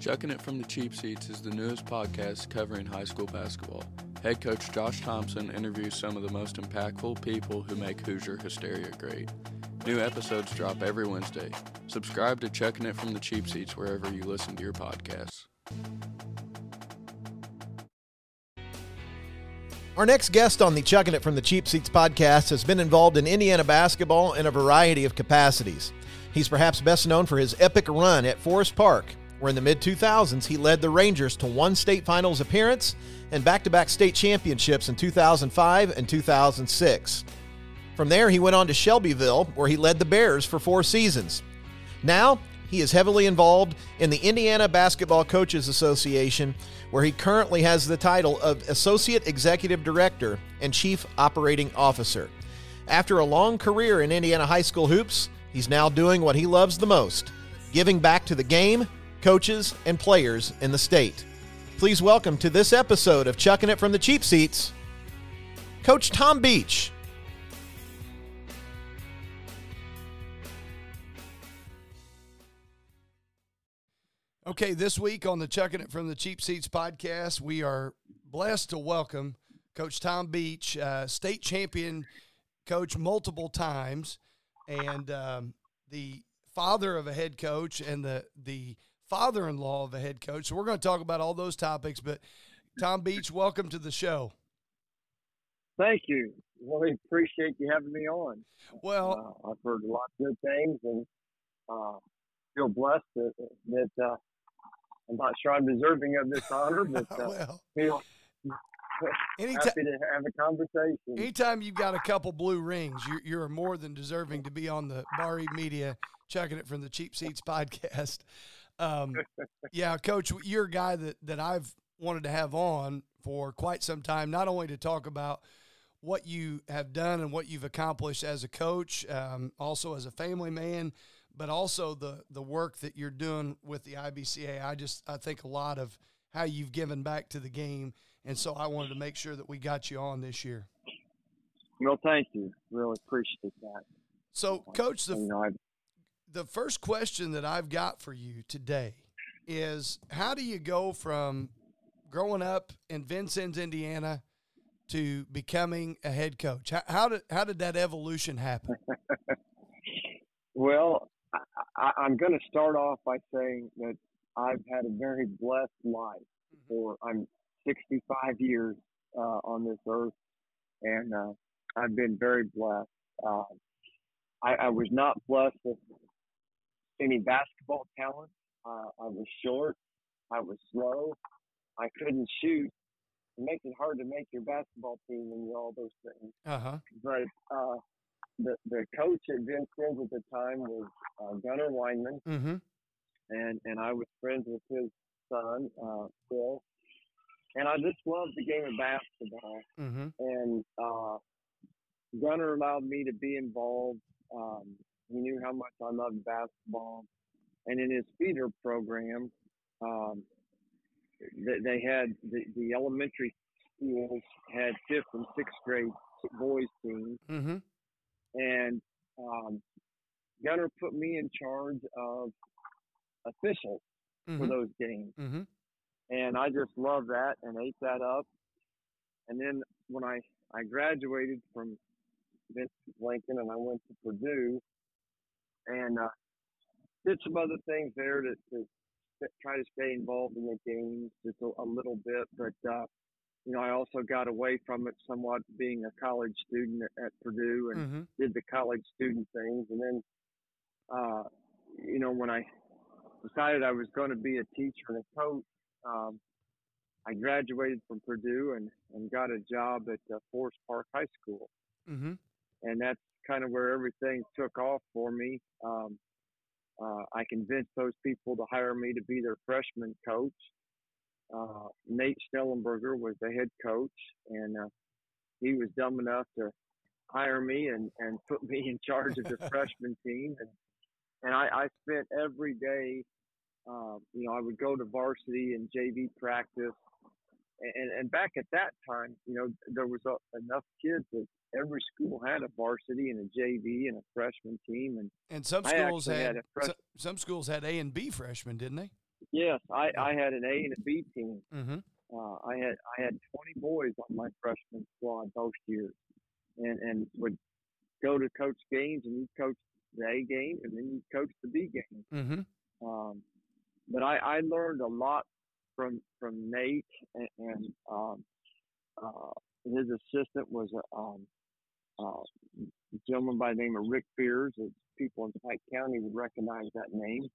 Chucking It from the Cheap Seats is the newest podcast covering high school basketball. Head coach Josh Thompson interviews some of the most impactful people who make Hoosier Hysteria great. New episodes drop every Wednesday. Subscribe to Chucking It from the Cheap Seats wherever you listen to your podcasts. Our next guest on the Chucking It from the Cheap Seats podcast has been involved in Indiana basketball in a variety of capacities. He's perhaps best known for his epic run at Forest Park, where in the mid 2000s he led the Rangers to one state finals appearance and back to back state championships in 2005 and 2006. From there, he went on to Shelbyville, where he led the Bears for four seasons. Now, he is heavily involved in the Indiana Basketball Coaches Association, where he currently has the title of Associate Executive Director and Chief Operating Officer. After a long career in Indiana high school hoops, he's now doing what he loves the most giving back to the game, coaches, and players in the state. Please welcome to this episode of Chucking It from the Cheap Seats, Coach Tom Beach. Okay, this week on the Chucking It from the Cheap Seats podcast, we are blessed to welcome Coach Tom Beach, uh, state champion coach multiple times, and um, the father of a head coach and the the father-in-law of a head coach. So we're going to talk about all those topics. But Tom Beach, welcome to the show. Thank you. Really appreciate you having me on. Well, uh, I've heard a lot of good things and uh, feel blessed that, that uh, I'm not sure I'm deserving of this honor, but uh, well, feel anytime, happy to have a conversation. anytime you've got a couple blue rings, you're, you're more than deserving to be on the Bari Media Chucking It from the Cheap Seats podcast. Um, yeah, Coach, you're a guy that, that I've wanted to have on for quite some time, not only to talk about what you have done and what you've accomplished as a coach, um, also as a family man, but also the the work that you're doing with the IBCA. I just I think a lot of how you've given back to the game, and so I wanted to make sure that we got you on this year. Well, thank you. Really appreciate that. So, Coach, the You know, I, the first question that I've got for you today is how do you go from growing up in Vincennes, Indiana, to becoming a head coach? How, how did how did that evolution happen? well, I, I'm going to start off by saying that I've had a very blessed life. For I'm 65 years uh, on this earth, and uh, I've been very blessed. Uh, I, I was not blessed with any basketball talent. Uh, I was short. I was slow. I couldn't shoot. It makes it hard to make your basketball team when you're all those things. Uh huh. But uh, the the coach at Vincennes at the time was uh, Gunnar Weinman, Mm-hmm. and and I was friends with his son uh, Phil, and I just loved the game of basketball. Mm-hmm. And uh, Gunnar allowed me to be involved. Um, he knew how much I loved basketball, and in his feeder program, um, they, they had the, the elementary schools had fifth and sixth grade boys teams, Mm-hmm. and um, Gunnar put me in charge of officials for Mm-hmm. those games Mm-hmm. and I just loved that and ate that up. And then when I I graduated from Vince Lincoln and I went to Purdue and uh, did some other things there to, to try to stay involved in the games just a, a little bit, but uh, you know I also got away from it somewhat being a college student at, at Purdue and Mm-hmm. did the college student things, and then, uh, you know, when I decided I was going to be a teacher and a coach, um, I graduated from Purdue and, and got a job at uh, Forest Park High School, Mm-hmm. and that's kind of where everything took off for me. Um, uh, I convinced those people to hire me to be their freshman coach. Uh, Nate Stellenberger was the head coach, and uh, he was dumb enough to hire me and, and put me in charge of the freshman team. And, and I, I spent every day, uh, you know, I would go to varsity and JV practice. And, and back at that time, you know, there was a, enough kids that every school had a varsity and a JV and a freshman team. And And some schools had, had a fresh- some, some schools had A and B freshmen, didn't they? Yes, I, I had an A and a B team. Mm-hmm. Uh, I had I had 20 boys on my freshman squad both years, and and would go to coach games and you coach the A game and then you coach the B game. Mm-hmm. Um, but I, I learned a lot from from Nate and, and um, uh, his assistant was a um, uh, gentleman by the name of Rick Fears. People in Pike County would recognize that name,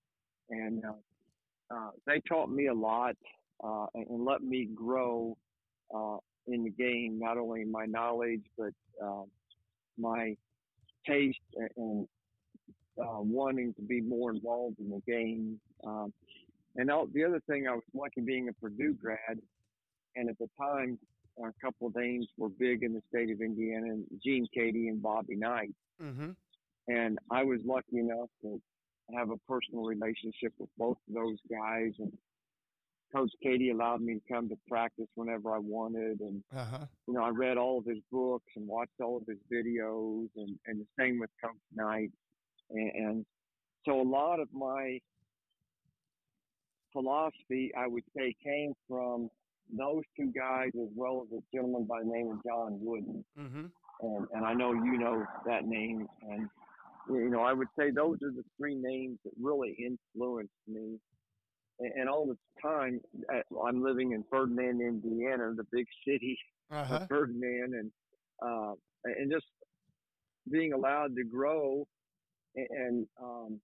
and uh, uh, they taught me a lot uh, and, and let me grow uh, in the game, not only my knowledge but uh, my taste and uh, wanting to be more involved in the game. Um, and all, the other thing, I was lucky being a Purdue grad, and at the time, a couple of names were big in the state of Indiana: Gene Keady and Bobby Knight. Mm-hmm. And I was lucky enough to have a personal relationship with both of those guys. And Coach Keady allowed me to come to practice whenever I wanted, and Uh-huh. you know, I read all of his books and watched all of his videos, and, and the same with Coach Knight. And, and so a lot of my philosophy, I would say, came from those two guys as well as a gentleman by the name of John Wooden. Mm-hmm. And, and I know you know that name. And, you know, I would say those are the three names that really influenced me. And, and all the time, I'm living in Ferdinand, Indiana, the big city Uh-huh. of Ferdinand, and uh, and just being allowed to grow. And, and um,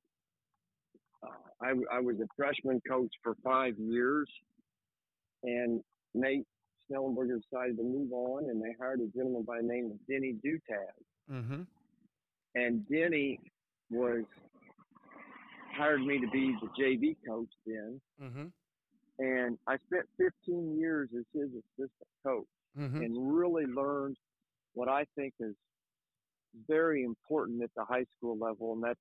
uh, I, I was a freshman coach for five years, and Nate Snellenberger decided to move on, and they hired a gentleman by the name of Denny Dutaz. Mm-hmm. And Denny was hired me to be the JV coach then, Mm-hmm. and I spent 15 years as his assistant coach. Mm-hmm. and really learned what I think is very important at the high school level, and that's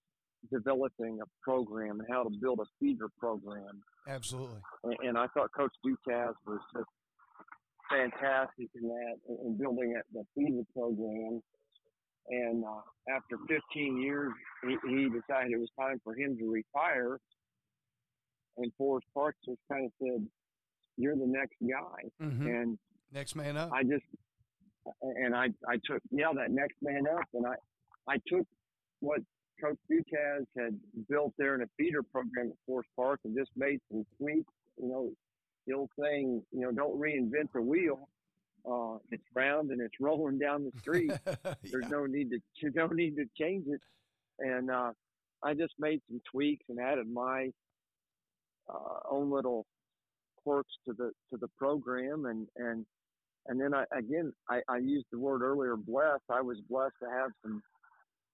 developing a program and how to build a feeder program. Absolutely. And, and I thought Coach Dutaz was just fantastic in that, in in building the feeder program. And uh, after 15 years, he, he decided it was time for him to retire. And Forest Park just kind of said, "You're the next guy." Mm-hmm. And Next man up. I just and I I took yeah that next man up and I I took what Coach Dutaz had built there in a feeder program at Forest Park and just made some tweaks. You know, the old saying, you know, don't reinvent the wheel. Uh, it's round and it's rolling down the street. There's no need to you no need to change it. And uh, I just made some tweaks and added my uh, own little quirks to the to the program and and and then I again I, I used the word earlier blessed. I was blessed to have some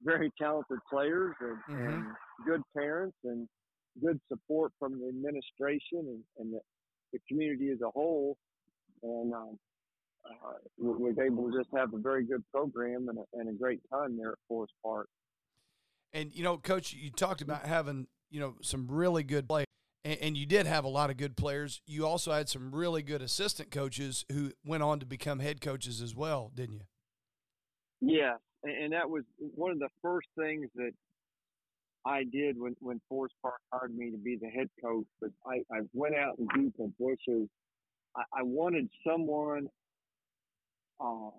very talented players and, Mhm. and good parents and good support from the administration and, and the, the community as a whole. And um, uh, we was able to just have a very good program and a, and a great time there at Forest Park. And you know, Coach, you talked about having you know some really good players, and, and you did have a lot of good players. You also had some really good assistant coaches who went on to become head coaches as well, didn't you? Yeah, and, and that was one of the first things that I did when when Forest Park hired me to be the head coach. But I I went out and beat the bushes. I, I wanted someone uh,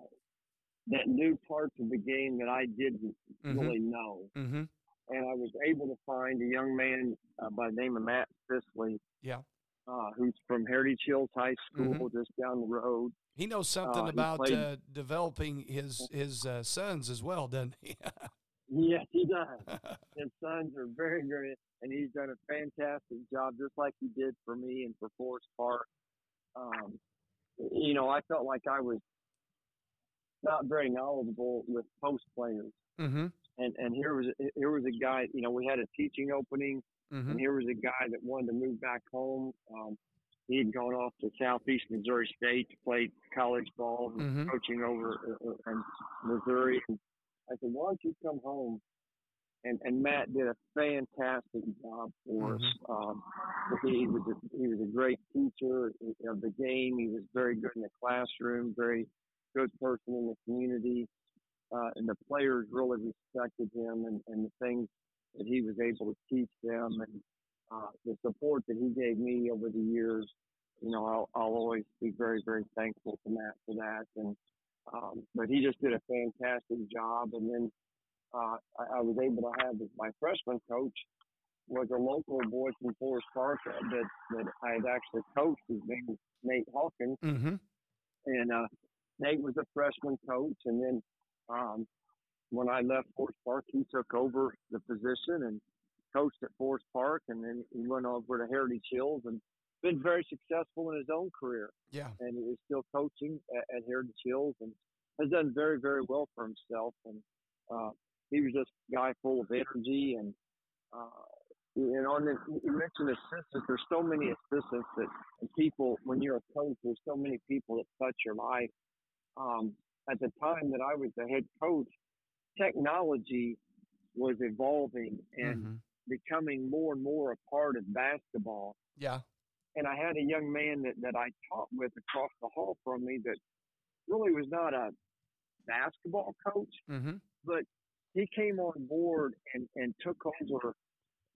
that knew parts of the game that I didn't Mhm. really know, Mm-hmm. and I was able to find a young man uh, by the name of Matt Sisley. Yeah. Uh, who's from Heritage Hills High School, just down the road. He knows something Uh, about played- uh, developing his his uh, sons as well, doesn't he? Yes, he does. his sons are very good, and he's done a fantastic job, just like he did for me and for Forest Park. Um, you know, I felt like I was not very knowledgeable with post players, mm-hmm. and and here was here was a guy. You know, we had a teaching opening, Mm-hmm. and here was a guy that wanted to move back home. Um, he had gone off to Southeast Missouri State to play college ball, and Mhm. coaching over uh, uh, in Missouri. And I said, "Why don't you come home?" And and Matt did a fantastic job for us. Um, he was a, he was a great teacher of the game. He was very good in the classroom, very good person in the community, uh, and the players really respected him and, and the things that he was able to teach them. And uh, the support that he gave me over the years, you know, I'll, I'll always be very, very thankful to Matt for that. And, um, but he just did a fantastic job. And then, uh, I, I was able to have my freshman coach was a local boy from Forest Park that, that I had actually coached. His name was Nate Hawkins. Mm-hmm. And, uh, Nate was a freshman coach. And then, um, when I left Forest Park, he took over the position and coached at Forest Park, and then he went over to Heritage Hills and been very successful in his own career. Yeah. And he is still coaching at, at Heritage Hills and has done very, very well for himself. And uh, he was just a guy full of energy and. Uh, and on you mentioned assistants. There's so many assistants that people. When you're a coach, there's so many people that touch your life. Um, at the time that I was the head coach, technology was evolving and Mm-hmm. becoming more and more a part of basketball. Yeah. And I had a young man that, that I taught with across the hall from me that really was not a basketball coach, Mm-hmm. but he came on board and, and took over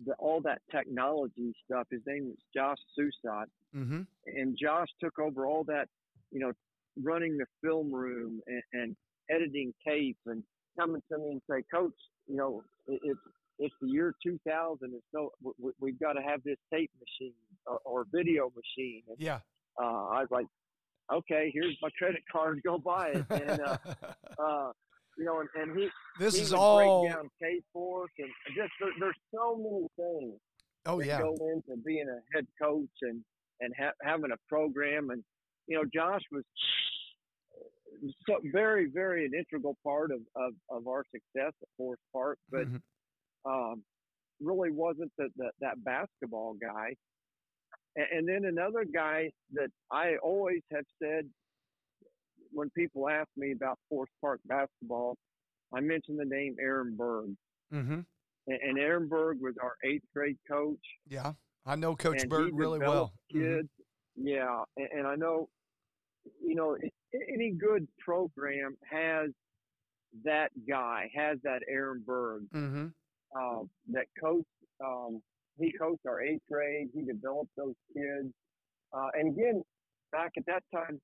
the, all that technology stuff. His name was Josh Susat. Mm-hmm. And Josh took over all that, you know, running the film room and, and editing tape and coming to me and say, Coach, you know, it, it's it's the year 2000, and so we, we've got to have this tape machine or, or video machine. And, Yeah. uh, I was like, okay, here's my credit card, go buy it. And uh, uh, you know, and, and he this he is all. break down tape for us, and just there, there's so many things Oh yeah. go into being a head coach and and ha- having a program. And you know, Josh was so very, very an integral part of of, of our success at Forest Park, but Mhm. um, really wasn't the, the, that basketball guy. And, and then another guy that I always have said when people ask me about Forest Park basketball, I mention the name Aaron Berg. Mm-hmm. And, and Aaron Berg was our eighth grade coach. Yeah. I know Coach Berg really well. Mhm. Kids, yeah, and, and I know, you know, any good program has that guy, has that Aaron Berg, mm-hmm. uh, that coach. Um, he coached our eighth grade. He developed those kids, uh, and again, back at that time,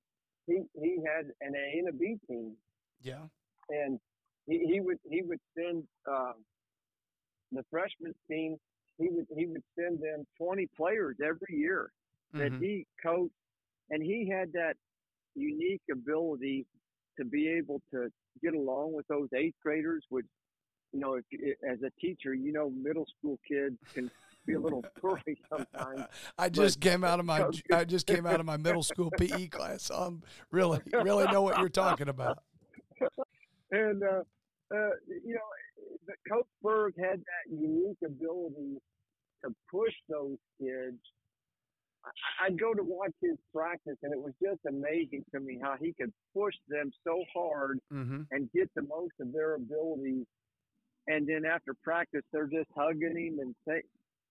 he he had an A and a B team, Yeah. and he, he would he would send uh, the freshman team. He would he would send them 20 players every year that Mhm. he coached, and he had that unique ability to be able to get along with those eighth graders. Which, you know, if, as a teacher, you know, middle school kids can be a little squirrely sometimes. I just came out of my I just came out of my middle school PE class. So I'm really really know what you're talking about. And uh, uh, you know, the Coach Berg had that unique ability to push those kids. I- I'd go to watch his practice, and it was just amazing to me how he could push them so hard Mm-hmm. and get the most of their abilities And then after practice, they're just hugging him and say,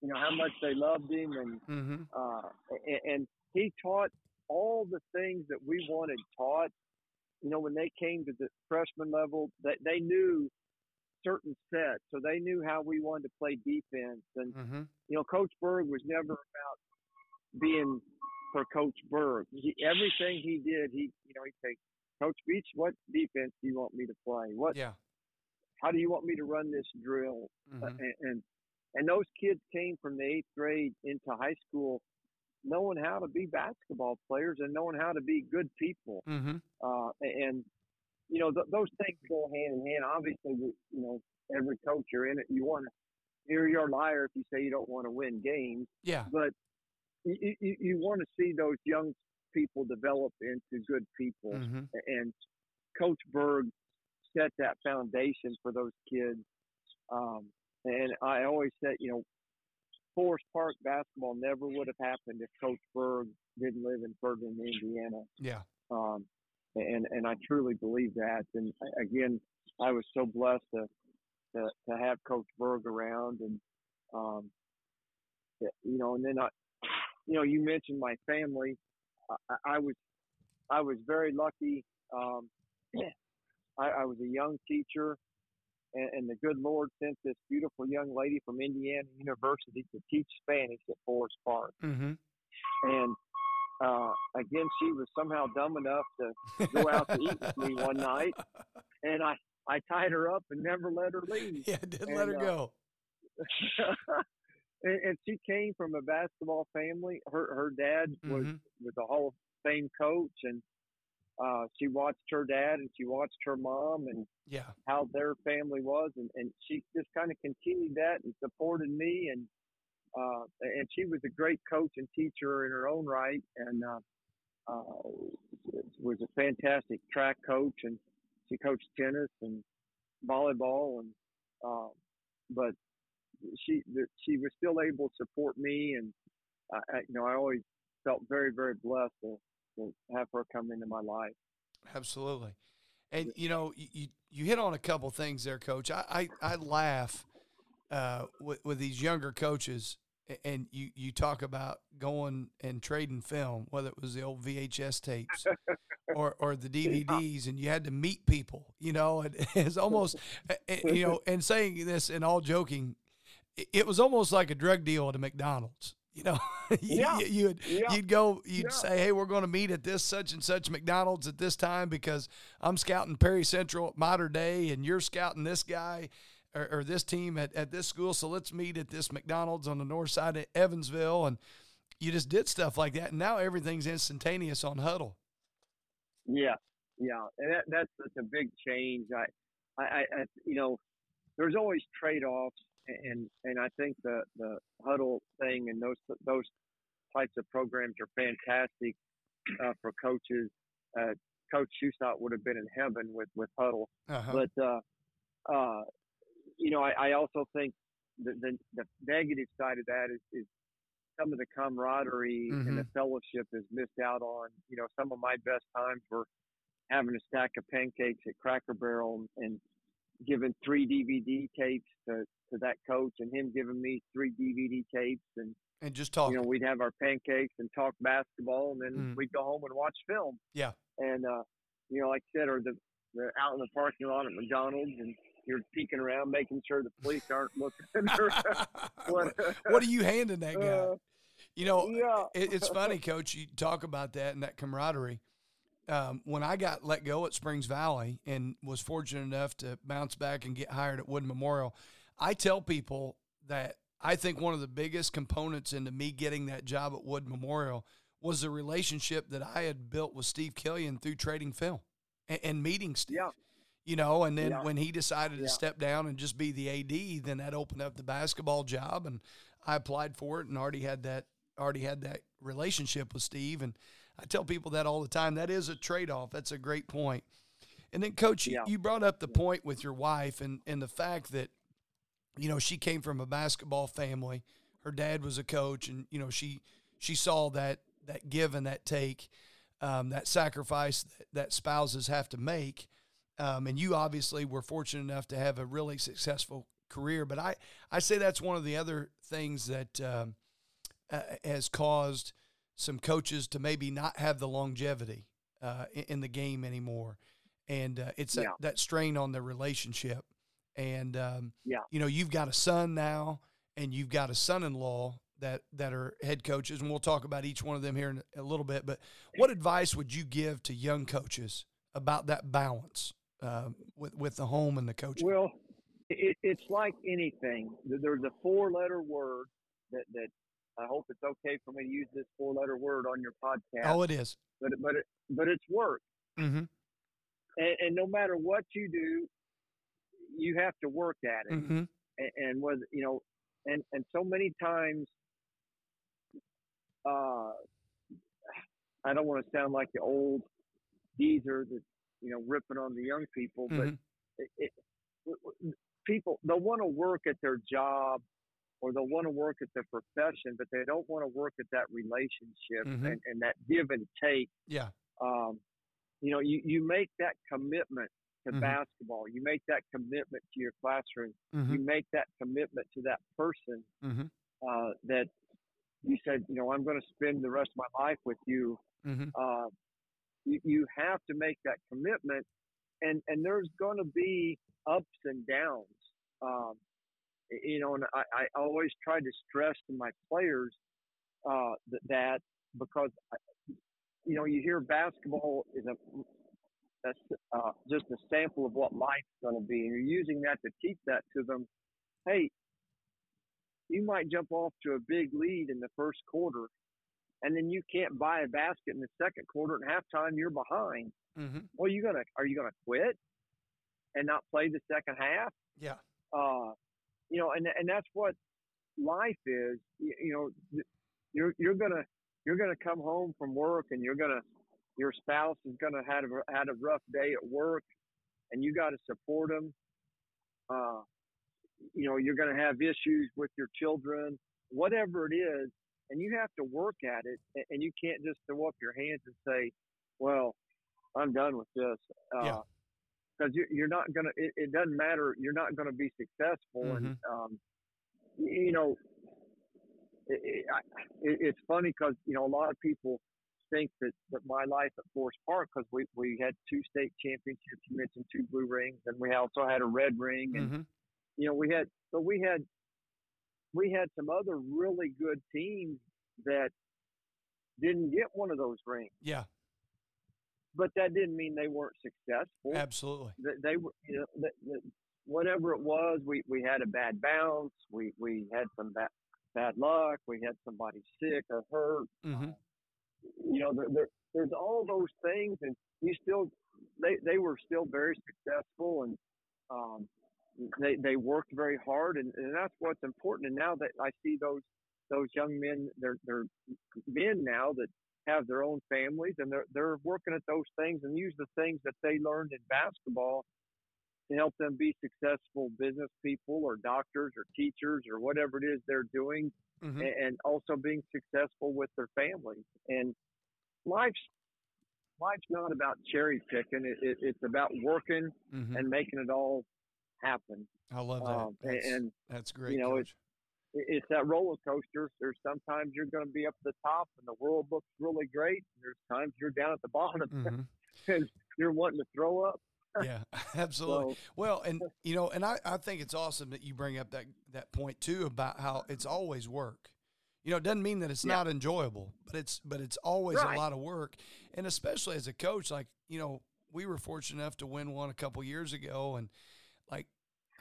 you know, how much they loved him, and Mm-hmm. uh, and, and he taught all the things that we wanted taught. You know, when they came to the freshman level, that they knew certain sets, so they knew how we wanted to play defense. And Mm-hmm. you know, Coach Berg was never about being for Coach Berg. He, everything he did, he you know, he'd say, Coach Beach, what defense do you want me to play? What Yeah. how do you want me to run this drill? Uh, Mm-hmm. and, and and those kids came from the eighth grade into high school knowing how to be basketball players and knowing how to be good people. Mm-hmm. Uh, and you know th- those things go hand in hand. Obviously, you know every coach you're in it, you want to. hear your liar if you say you don't want to win games, Yeah. but you, you, you want to see those young people develop into good people Mm-hmm. and Coach Berg set that foundation for those kids. Um, and I always said, you know, Forest Park basketball never would have happened if Coach Berg didn't live in Ferdinand, Indiana. Yeah. Um, and and I truly believe that. And again, I was so blessed to to, to have Coach Berg around, and um, you know, and then I, you know, you mentioned my family. I, I was I was very lucky. Um, I, I was a young teacher. And, and the good Lord sent this beautiful young lady from Indiana University to teach Spanish at Forest Park. Mm-hmm. And uh, again, she was somehow dumb enough to go out to eat with me one night, and I I tied her up and never let her leave. Yeah, didn't let her uh, go. and, and she came from a basketball family. Her her dad was Mhm. was a Hall of Fame coach, and uh, she watched her dad and she watched her mom and Yeah. how their family was, and, and she just kind of continued that and supported me, and uh, and she was a great coach and teacher in her own right, and uh, uh, was a fantastic track coach, and she coached tennis and volleyball, and uh, but she she was still able to support me, and I, I, you know I always felt very very blessed to have her come into my life. Absolutely. And you know, you, you, hit on a couple things there, Coach. I I, I laugh uh, with with these younger coaches, and you you talk about going and trading film, whether it was the old VHS tapes or or the DVDs, and you had to meet people. You know, and it's almost you know, and saying this and all joking, it- it was almost like a drug deal at a McDonald's. You know, you, Yeah. you, would Yeah. you'd go, you'd Yeah. say, "Hey, we're going to meet at this such and such McDonald's at this time because I'm scouting Perry Central at Mater Dei, and you're scouting this guy or, or this team at, at this school. So let's meet at this McDonald's on the north side of Evansville." And you just did stuff like that, and now everything's instantaneous on Hudl. Yeah, yeah, and that, that's such a big change. I, I, I, I- you know, there's always trade-offs, and and I think the the Hudl thing and those those types of programs are fantastic uh, for coaches. Uh, Coach Shusott would have been in heaven with with Hudl, Uh-huh. but uh, uh, you know, I, I also think the, the the negative side of that is, is some of the camaraderie and the fellowship is missed out on. You know, some of my best times were having a stack of pancakes at Cracker Barrel and giving three DVD tapes to, to that coach and him giving me three DVD tapes and and just talk. you know we'd have our pancakes and talk basketball and then Mm. we'd go home and watch film yeah. and uh you know like I said or the, the out in the parking lot at McDonald's and you're peeking around making sure the police aren't looking what, what are you handing that guy? Uh, you know, yeah it, it's funny, Coach. You talk about that and that camaraderie. Um, when I got let go at Springs Valley and was fortunate enough to bounce back and get hired at Wood Memorial, I tell people that I think one of the biggest components into me getting that job at Wood Memorial was the relationship that I had built with Steve Killian through trading film and, and meeting Steve. Yeah. You know, and then Yeah. when he decided Yeah. to step down and just be the AD, then that opened up the basketball job, and I applied for it and already had that already had that relationship with Steve. And I tell people that all the time. That is a trade off. That's a great point. And then, Coach, you- Yeah. you brought up the point with your wife and and the fact that you know she came from a basketball family. Her dad was a coach, and you know she she saw that that give and that take, um, that sacrifice that, that spouses have to make. Um, and you obviously were fortunate enough to have a really successful career. But I, I say that's one of the other things that um, uh, has caused some coaches to maybe not have the longevity uh, in, the game anymore. And uh, it's that, Yeah. that strain on the relationship. And, um, Yeah. you know, you've got a son now and you've got a son in law that, that are head coaches. And we'll talk about each one of them here in a little bit. But what advice would you give to young coaches about that balance um, with, with the home and the coaching? Well, it, it's like anything. There's a four-letter word that that I hope it's okay for me to use this four-letter word on your podcast. oh, it is. but but it, but it's work, Mm-hmm. and, and no matter what you do, you have to work at it. Mm-hmm. And, and whether you know, and and so many times, uh, I don't want to sound like the old geezer that you know ripping on the young people, but Mhm. it, it, people they'll want to work at their job or they'll want to work at their profession, but they don't want to work at that relationship Mhm. and, and that give and take. Yeah. Um, you know, you, you make that commitment to Mhm. basketball. You make that commitment to your classroom. Mm-hmm. You make that commitment to that person Mm-hmm. uh, that you said, you know, I'm going to spend the rest of my life with you. Mm-hmm. Uh, you, you have to make that commitment, and and there's going to be ups and downs. Um, you know, and I, I always try to stress to my players uh, that, that because you know you hear basketball is a that's uh, just a sample of what life's going to be, and you're using that to teach that to them. Hey, you might jump off to a big lead in the first quarter, and then you can't buy a basket in the second quarter. At halftime, you're behind. Mm-hmm. Well, you gonna are you gonna quit and not play the second half? Yeah. Uh, you know, and and that's what life is. You, you know, you're you're gonna you're gonna come home from work and you're gonna your spouse is gonna had a had a rough day at work, and you got to support them. Uh, you know, you're gonna have issues with your children, whatever it is, and you have to work at it. And you can't just throw up your hands and say, "Well, I'm done with this." Uh, Yeah because you're, you're not gonna. It, it, doesn't matter. You're not gonna be successful, mm-hmm. and um, you know, it, it, I, it's funny because you know a lot of people think that, that my life at Forest Park because we we had two state championships. You mentioned two blue rings, and we also had a red ring, and mm-hmm. you know we had so we had we had some other really good teams that didn't get one of those rings. Yeah but that didn't mean they weren't successful. Absolutely, they, they were. You know, they, they, whatever it was, we we had a bad bounce. We we had some bad bad luck. We had somebody sick or hurt. Mm-hmm. You know, there, there, there's all those things, and you still they they were still very successful, and um, they they worked very hard, and, and that's what's important. And now that I see those those young men, they're they're men now that have their own families and they're they're working at those things and use the things that they learned in basketball to help them be successful business people or doctors or teachers or whatever it is they're doing mm-hmm. and, and, also being successful with their families and life's life's not about cherry picking it, it, it's about working mm-hmm. and making it all happen i love that um, that's, and that's great you know coach it's that roller coaster. There's sometimes you're going to be up at the top and the world looks really great. There's times you're down at the bottom mm-hmm. and you're wanting to throw up. yeah, absolutely. So, well, and you know, and I, I think it's awesome that you bring up that that point too about how it's always work. You know, it doesn't mean that it's Yeah. not enjoyable, but it's but it's always Right. a lot of work. And especially as a coach, like, you know, we were fortunate enough to win one a couple years ago and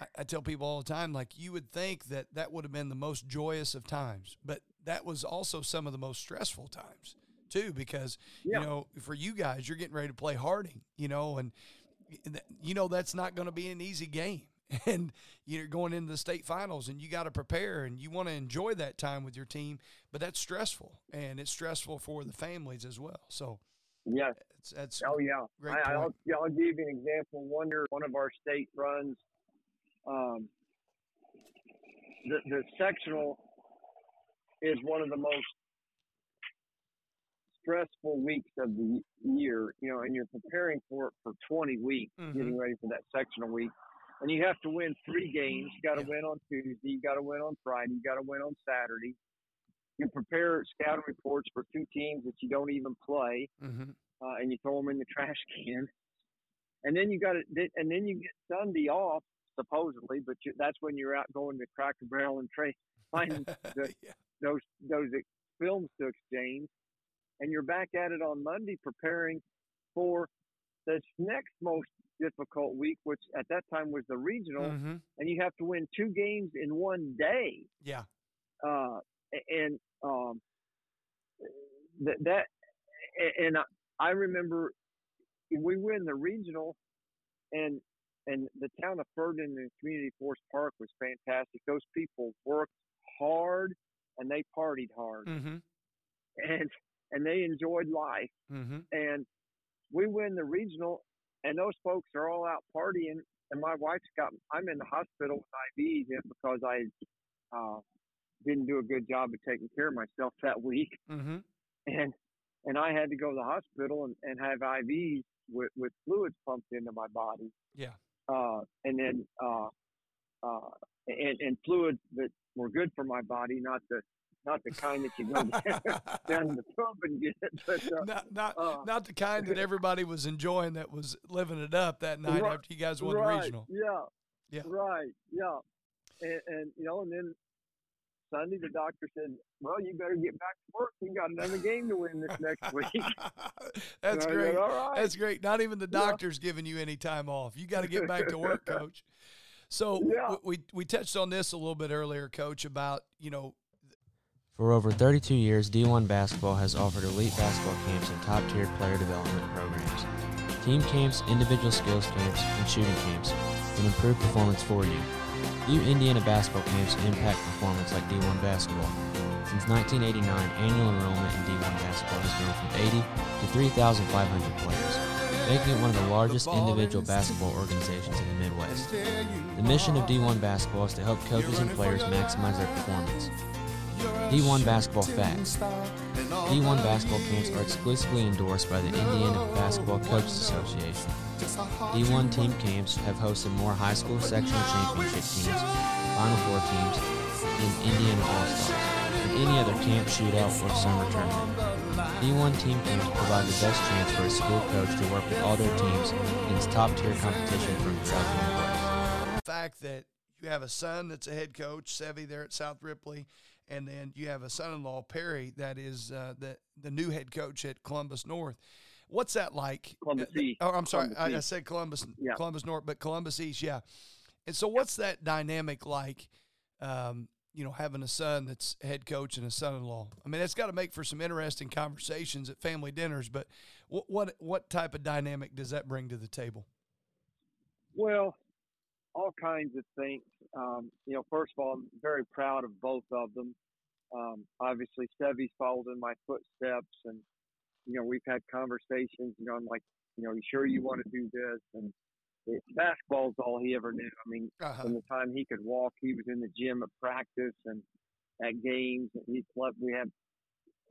I, I tell people all the time, like you would think that that would have been the most joyous of times, but that was also some of the most stressful times too, because Yeah. you know, for you guys, you're getting ready to play Harding, you know, and you know that's not going to be an easy game. And you're going into the state finals, and you got to prepare, and you want to enjoy that time with your team, but that's stressful, and it's stressful for the families as well. So, yeah it's, that's Oh yeah. I, I'll, yeah, I'll give you an example. One year, one of our state runs, um, the, the sectional is one of the most stressful weeks of the year, you know, and you're preparing for it for 20 weeks, Mhm. getting ready for that sectional week. And you have to win three games. You got to Yeah. win on Tuesday. You got to win on Friday. You got to win on Saturday. You prepare scouting reports for two teams that you don't even play hmm uh, and you throw them in the trash can. And then you got it, and then you get Sunday off supposedly, but you, that's when you're out going to Cracker Barrel and trade finding the, yeah. those those films to exchange, and you're back at it on Monday preparing for this next most difficult week, which at that time was the regional, hmm and you have to win two games in one day yeah. uh, and um, that that and I- I remember we win the regional, and and the town of Ferdinand and Community Forest Park was fantastic. Those people worked hard and they partied hard, hmm and and they enjoyed life. hmm And we win the regional, and those folks are all out partying. And my wife's got I'm in the hospital with IVs because I uh, didn't do a good job of taking care of myself that week, hmm and and I had to go to the hospital and, and have IVs with, with fluids pumped into my body. Yeah. Uh, and then uh, uh, and, and fluids that were good for my body, not the not the kind that you go down the pub and get. But, uh, not not, uh, not the kind that everybody was enjoying that was living it up that night Right, after you guys won right, the regional. Yeah. Yeah. Right. Yeah. And, and you know, and then Sunday the doctor said, "Well, you better get back to work. You got another game to win this next week." That's And I said, great. All right. That's great. Not even the Yeah. doctor's giving you any time off. You got to get back to work, coach. So Yeah. we we touched on this a little bit earlier, coach, about you know For over 32 years, D1 Basketball has offered elite basketball camps and top tier player development programs. Team camps, individual skills camps, and shooting camps can improve performance for you. View Indiana basketball camps impact performance like D1 basketball. Since 1989, annual enrollment in D1 basketball has grown from 80 to 3,500 players, making it one of the largest individual basketball organizations in the Midwest. The mission of D1 basketball is to help coaches and players maximize their performance. D1 Basketball Facts. D1 basketball camps are exclusively endorsed by the Indiana Basketball Coaches Association. D1 team camps have hosted more high school sectional championship teams, Final Four teams, and Indiana All-Stars than any other camp shootout or summer tournament. D1 team camps provide the best chance for a school coach to work with all their teams against top-tier competition from the the fact that you have a son that's a head coach, Sevy there at South Ripley, and then you have a son-in-law Perry that is uh, the the new head coach at Columbus North. What's that like? Columbus East. Oh, I'm sorry, I, I said Columbus, Yeah. Columbus North, but Columbus East, yeah. And so, what's that dynamic like? Um, you know, having a son that's head coach and a son-in-law. I mean, it's got to make for some interesting conversations at family dinners. But what what what type of dynamic does that bring to the table? Well, all kinds of things. Um, you know, first of all, I'm very proud of both of them. Um, obviously, Sevy's followed in my footsteps, and you know, we've had conversations. You know, I'm like, you know, you sure you want to do this? And it, basketball's all he ever knew. I mean, Uh-huh. from the time he could walk, he was in the gym at practice and at games. And he slept. We had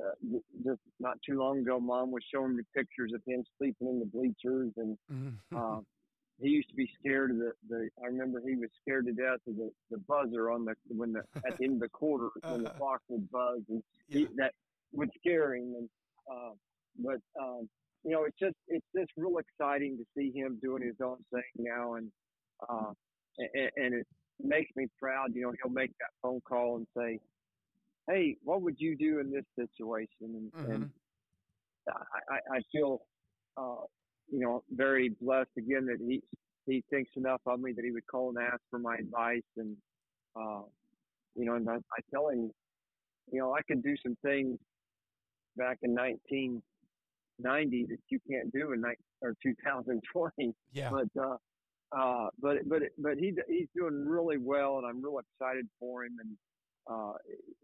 uh, just not too long ago, Mom was showing me pictures of him sleeping in the bleachers and Mhm. um, he used to be scared of the, the. I remember he was scared to death of the, the buzzer on the when the at the end of the quarter when the Uh-huh. clock would buzz and Yeah. he, that would scare him. And uh, but um, you know, it's just it's just real exciting to see him doing his own thing now, and uh, and, and it makes me proud. You know, he'll make that phone call and say, "Hey, what would you do in this situation?" And, and I, I- feel, uh, you know, very blessed again that he he thinks enough of me that he would call and ask for my advice, and uh, you know, and I, I tell him, you know, I could do some things back in 1990 that you can't do in ni- or 2020, Yeah. but uh, uh, but but but he he's doing really well, and I'm real excited for him, and uh,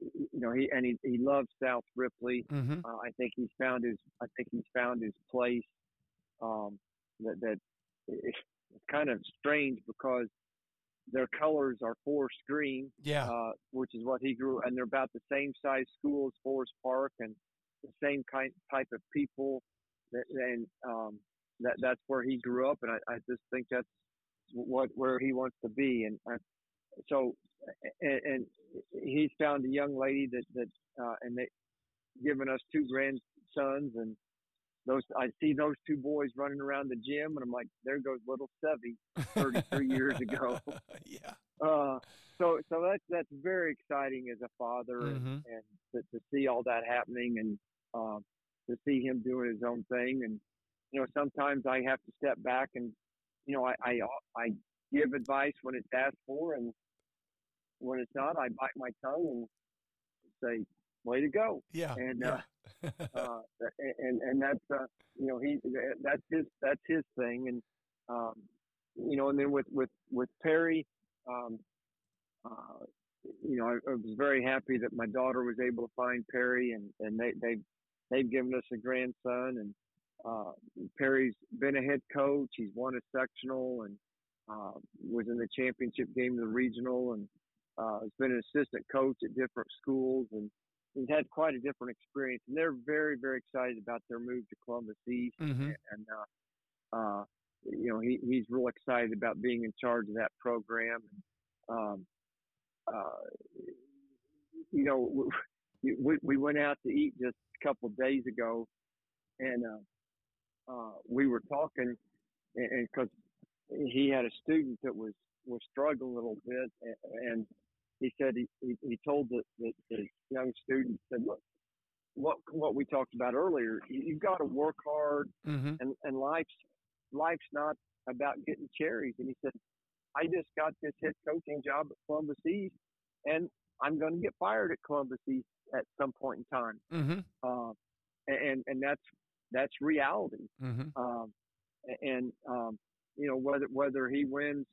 you know, he and he he loves South Ripley. Mm-hmm. Uh, I think he's found his. I think he's found his place. Um, that that it's kind of strange because their colors are Forest Green, Yeah. uh, which is what he grew, and they're about the same size school as Forest Park, and the same kind type of people. That, and um, that that's where he grew up, and I, I just think that's what where he wants to be. And I, so, and, and he's found a young lady that that, uh, and they given us two grandsons, and those I see those two boys running around the gym, and I'm like, there goes little Sevy, 33 years ago. yeah. Uh, so so that's that's very exciting as a father, Mhm. and, and to, to see all that happening, and um, to see him doing his own thing, and you know sometimes I have to step back and you know I I, I give advice when it's asked for, and when it's not, I bite my tongue and say, "Way to go!" Yeah. And, yeah. uh, and and that's uh, you know he that's his that's his thing, and um, you know, and then with with with Perry, um, uh, you know, I, I was very happy that my daughter was able to find Perry, and and they they they've given us a grandson, and uh, Perry's been a head coach. He's won a sectional, and uh, was in the championship game of the regional, and uh, has been an assistant coach at different schools, and he's had quite a different experience. And they're very very excited about their move to Columbus East mm-hmm. and uh, uh, you know he he's real excited about being in charge of that program. Um, uh, you know, we we went out to eat just a couple of days ago, and uh, uh, we were talking, and because he had a student that was was struggling a little bit, and, and he said he, he, he told the, the, the young student said look what what we talked about earlier you, you've got to work hard Mm-hmm. and and life's life's not about getting cherries and he said I just got this head coaching job at Columbus East and I'm going to get fired at Columbus East at some point in time Mm-hmm. uh, and and that's that's reality Mm-hmm. um, and um, you know whether whether he wins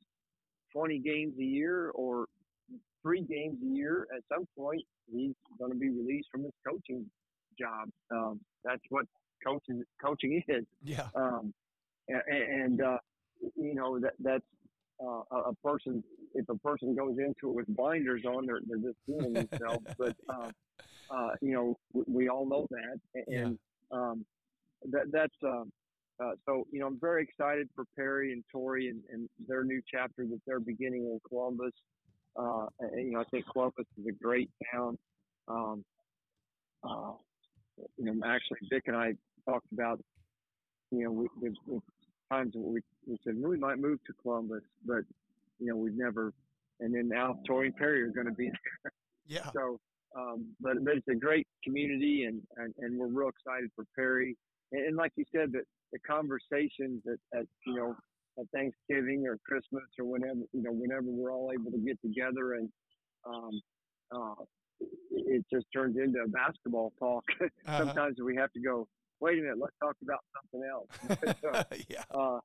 20 games a year or three games a year, at some point he's going to be released from his coaching job. Um, that's what coaching coaching is. Yeah. Um, and, and uh, you know that that's uh, a person. If a person goes into it with blinders on, they're they're just fooling themselves. but um, uh, you know, we, we all know that, and um, that that's. Um, uh, so you know, I'm very excited for Perry and Tori and, and their new chapter that they're beginning in Columbus. Uh, and, you know, I think Columbus is a great town. Um, uh, you know, actually, Dick and I talked about, you know, we, there's times we, we said we might move to Columbus, but you know, we've never. And then now Tori and Perry are going to be there. Yeah. so, um, but, but it's a great community, and, and, and we're real excited for Perry. And, and like you said, that the conversations at, at you know at Thanksgiving or Christmas or whenever you know whenever we're all able to get together, and um, uh, it just turns into a basketball talk. Uh-huh. Sometimes we have to go. Wait a minute, let's talk about something else. So, yeah. uh,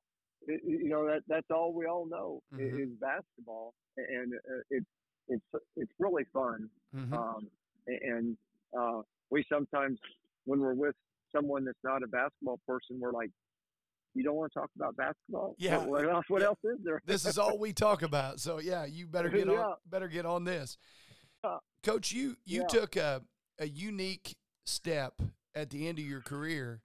it, you know that that's all we all know Mhm. is basketball, and uh, it's it's it's really fun. Mhm. Um, and uh, we sometimes, when we're with someone that's not a basketball person, we're like, "You don't want to talk about basketball? Yeah. What, else? What Yeah. else is there?" this is all we talk about. So yeah, you better get on better get on this. Yeah. Coach, you you Yeah. took a a unique step at the end of your career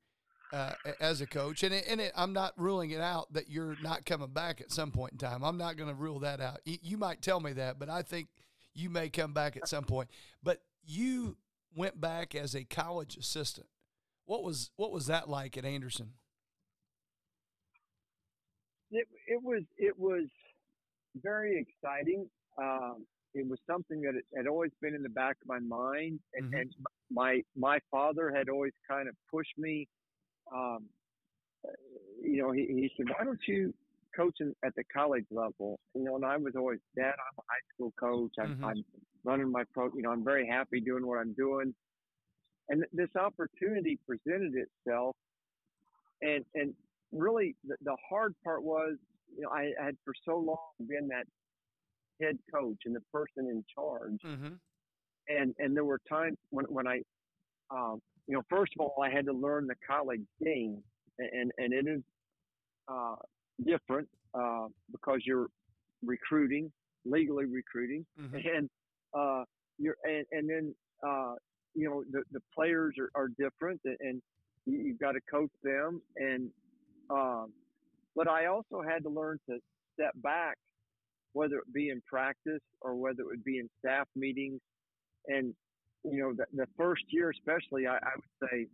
uh, as a coach, and it, and it, I'm not ruling it out that you're not coming back at some point in time. I'm not going to rule that out. You, might tell me that, but I think you may come back at some point. But you went back as a college assistant. What was what was that like at Anderson? it it was it was very exciting. Um, it was something that had always been in the back of my mind, and, Mhm. and my my father had always kind of pushed me. Um, you know, he, he said, "Why don't you coach in, at the college level?" You know, and I was always, "Dad, I'm a high school coach. I'm, Mhm. I'm running my pro. You know, I'm very happy doing what I'm doing." And th- this opportunity presented itself, and and really the, the hard part was, you know, I had for so long been that head coach and the person in charge, Mm-hmm. and and there were times when when I, um, you know, first of all, I had to learn the college game, and and it is uh, different uh, because you're recruiting, legally recruiting, Mm-hmm. and uh, you're and, and then uh, you know the the players are, are different, and, and you, you've got to coach them, and um, but I also had to learn to step back, whether it be in practice or whether it would be in staff meetings, and you know the, the first year especially, I, I would say.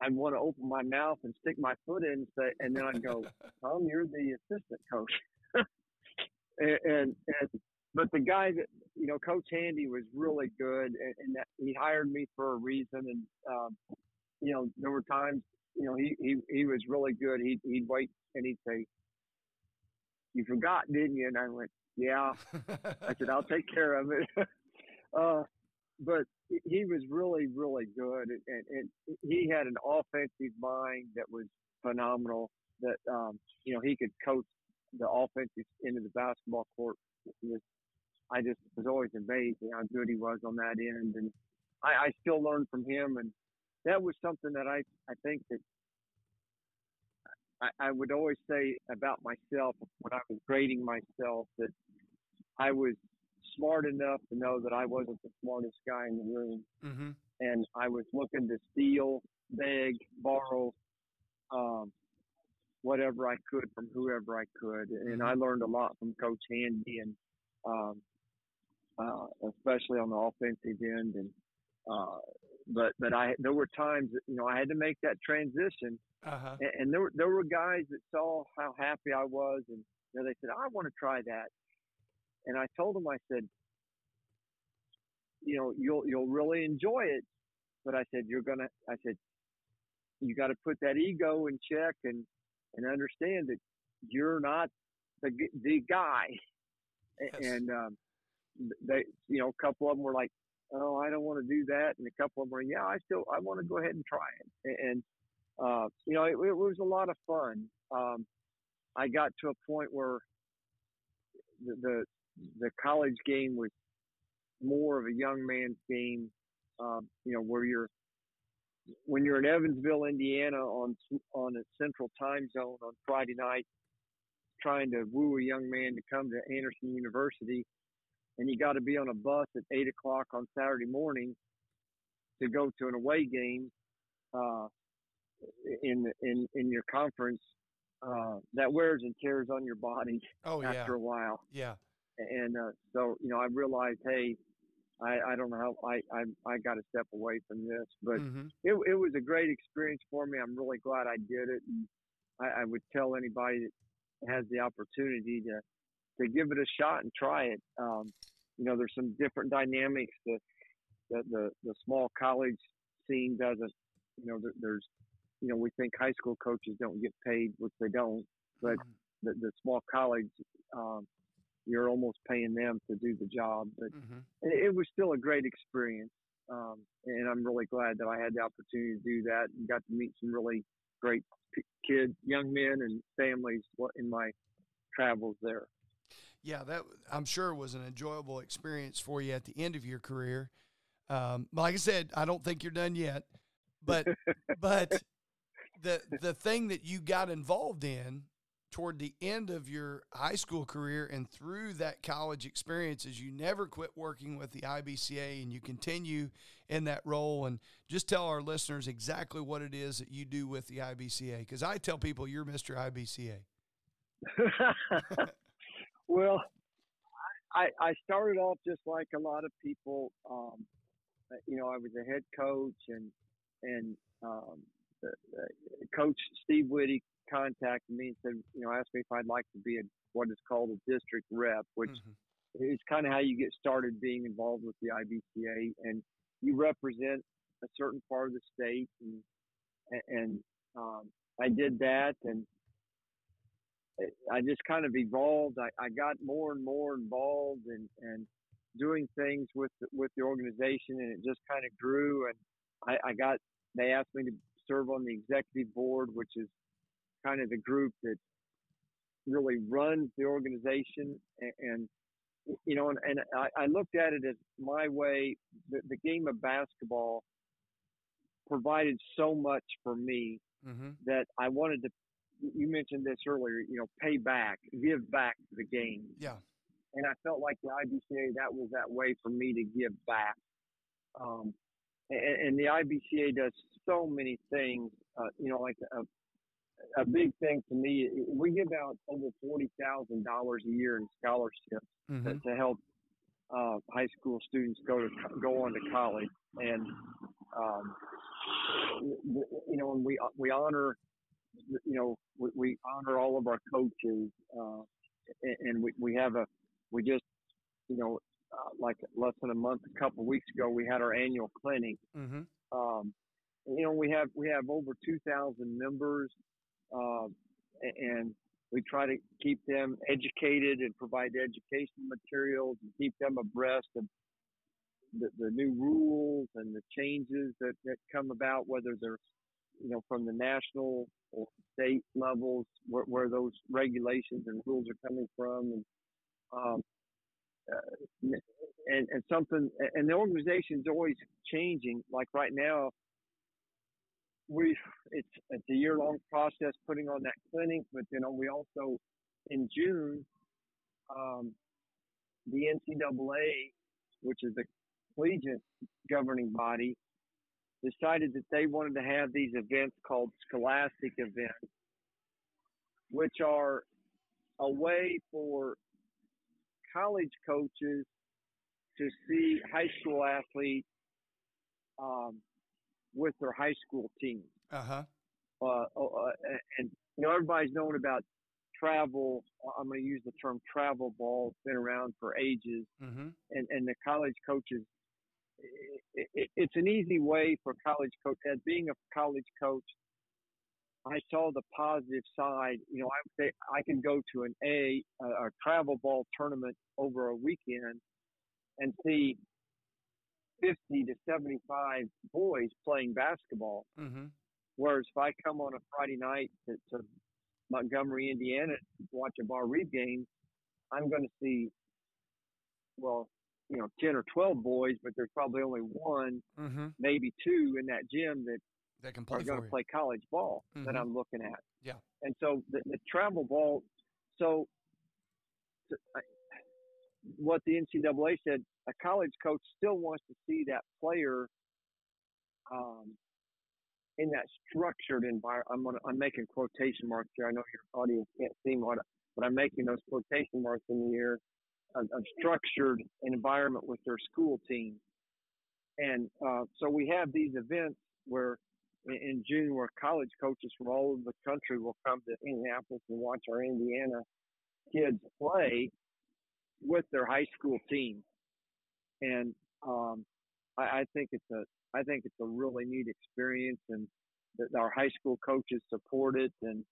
I'd want to open my mouth and stick my foot in, and say, and then I'd go, Tom, you're the assistant coach. and, and, and, but the guy that, you know, Coach Handy was really good and, and that he hired me for a reason. And, um, you know, there were times, you know, he, he, he was really good. He'd, he'd wait and he'd say, you forgot, didn't you? And I went, yeah. I said, I'll take care of it. uh, but he was really, really good. And, and, and he had an offensive mind that was phenomenal that, um, you know, he could coach the offensive into the basketball court. Was, I just was always amazed at how good he was on that end. And I, I still learn from him. And that was something that I, I think that I, I would always say about myself when I was grading myself that I was smart enough to know that I wasn't the smartest guy in the room. mm-hmm. And I was looking to steal, beg, borrow, um, whatever I could from whoever I could. And I learned a lot from Coach Handy and, um, uh, especially on the offensive end. And, uh, but but I there were times that, you know I had to make that transition, Uh-huh. and, and there were there were guys that saw how happy I was, and you know, they said I want to try that, and I told them I said, you know you'll you'll really enjoy it, but I said you're gonna I said you got to put that ego in check and and understand that you're not the the guy, Yes. and um, they you know a couple of them were like oh, I don't want to do that. And a couple of them were, yeah, I still, I want to go ahead and try it. And, uh, you know, it, it was a lot of fun. Um, I got to a point where the, the, the college game was more of a young man's game, um, you know, where you're, when you're in Evansville, Indiana on, on a central time zone on Friday night, trying to woo a young man to come to Anderson University, and you got to be on a bus at eight o'clock on Saturday morning to go to an away game uh, in in in your conference. Uh, that wears and tears on your body Oh yeah. after a while, Yeah. and uh, so you know I realized, hey, I, I don't know how I I, I got to step away from this, but hmm it it was a great experience for me. I'm really glad I did it, and I, I would tell anybody that has the opportunity to to give it a shot and try it. Um, you know, there's some different dynamics that the, the the small college scene doesn't. You know, there, there's you know we think high school coaches don't get paid, which they don't, but the, the small college. Um, you're almost paying them to do the job, but hmm it, it was still a great experience. Um, and I'm really glad that I had the opportunity to do that and got to meet some really great p- kids, young men, and families in my travels there. Yeah, that I'm sure was an enjoyable experience for you at the end of your career. Um, like I said, I don't think you're done yet, but but the the thing that you got involved in toward the end of your high school career and through that college experience is you never quit working with the IBCA and you continue in that role and just tell our listeners exactly what it is that you do with the IBCA because I tell people you're Mr. IBCA. well, I, I started off just like a lot of people. Um, you know, I was a head coach, and and um, coach Steve Whitty contacted me and said, you know, asked me if I'd like to be a what is called a district rep, which Mhm. is kind of how you get started being involved with the IBCA, and you represent a certain part of the state, and and um, I did that, and I just kind of evolved. I, I got more and more involved and and doing things with the, with the organization, and it just kind of grew. And I, I got they asked me to serve on the executive board, which is kind of the group that really runs the organization. And, and you know, and, and I, I looked at it as my way. The, the game of basketball provided so much for me Mm-hmm. that I wanted to. You mentioned this earlier. You know, pay back, give back to the game, Yeah. and I felt like the IBCA that was that way for me to give back. Um, and, and the IBCA does so many things. Uh, you know, like a, a big thing to me, we give out over forty thousand dollars a year in scholarships Mm-hmm. to, to help uh, high school students go to go on to college, and um, you know, and we we honor, you know, we, we honor all of our coaches, uh, and, and we we have a we just you know uh, like less than a month, a couple of weeks ago, we had our annual clinic. Mm-hmm. Um, you know, we have we have over two thousand members, uh, and we try to keep them educated and provide educational materials and keep them abreast of the, the new rules and the changes that, that come about, whether they're, you know, from the national or state levels, where, where those regulations and rules are coming from. And, um, uh, and, and something, and the organization's always changing. Like right now, we it's it's a year long process putting on that clinic, but you know we also in June um, the NCAA, which is the collegiate governing body, decided that they wanted to have these events called scholastic events, which are a way for college coaches to see high school athletes um, with their high school teams. Uh-huh. Uh, uh, and you know everybody's known about travel. I'm going to use the term travel ball. It's been around for ages, Mm-hmm. and and the college coaches. It, it, it's an easy way for college coach. As being a college coach, I saw the positive side. You know, I say I can go to an A a, a travel ball tournament over a weekend and see 50 to 75 boys playing basketball. Mm-hmm. Whereas if I come on a Friday night to, to Montgomery, Indiana, to watch a Barr-Reeve game, I'm going to see, well, you know, 10 or 12 boys, but there's probably only one, Mm-hmm. maybe two in that gym that That can play are going to play college ball that Mhm. I'm looking at. Yeah. And so the, the travel ball, so I- what the NCAA said, a college coach still wants to see that player um, in that structured environment. I'm, gonna, I'm making quotation marks here. I know your audience can't see what, but I'm making those quotation marks in the air. A, a structured environment with their school team. And uh, so we have these events where in, June where college coaches from all over the country will come to Indianapolis and watch our Indiana kids play with their high school team. And um, I, I think it's a I think it's a really neat experience, and that our high school coaches support it, and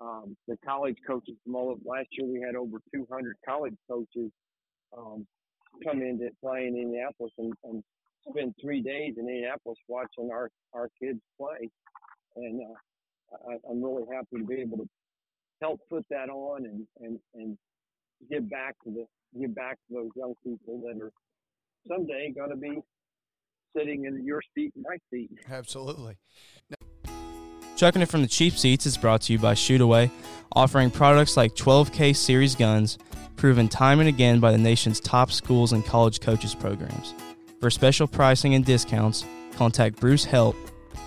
um, the college coaches from all of last year we had over 200 college coaches um, come in to play in Indianapolis and, and spend three days in Indianapolis watching our our kids play, and uh, I, I'm really happy to be able to help put that on and and and give back to the give back to those young people that are someday going to be sitting in your seat and my seat. Absolutely. Chucking it from the cheap seats is brought to you by Shootaway, offering products like 12K series guns, proven time and again by the nation's top schools and college coaches programs. For special pricing and discounts, contact Bruce Help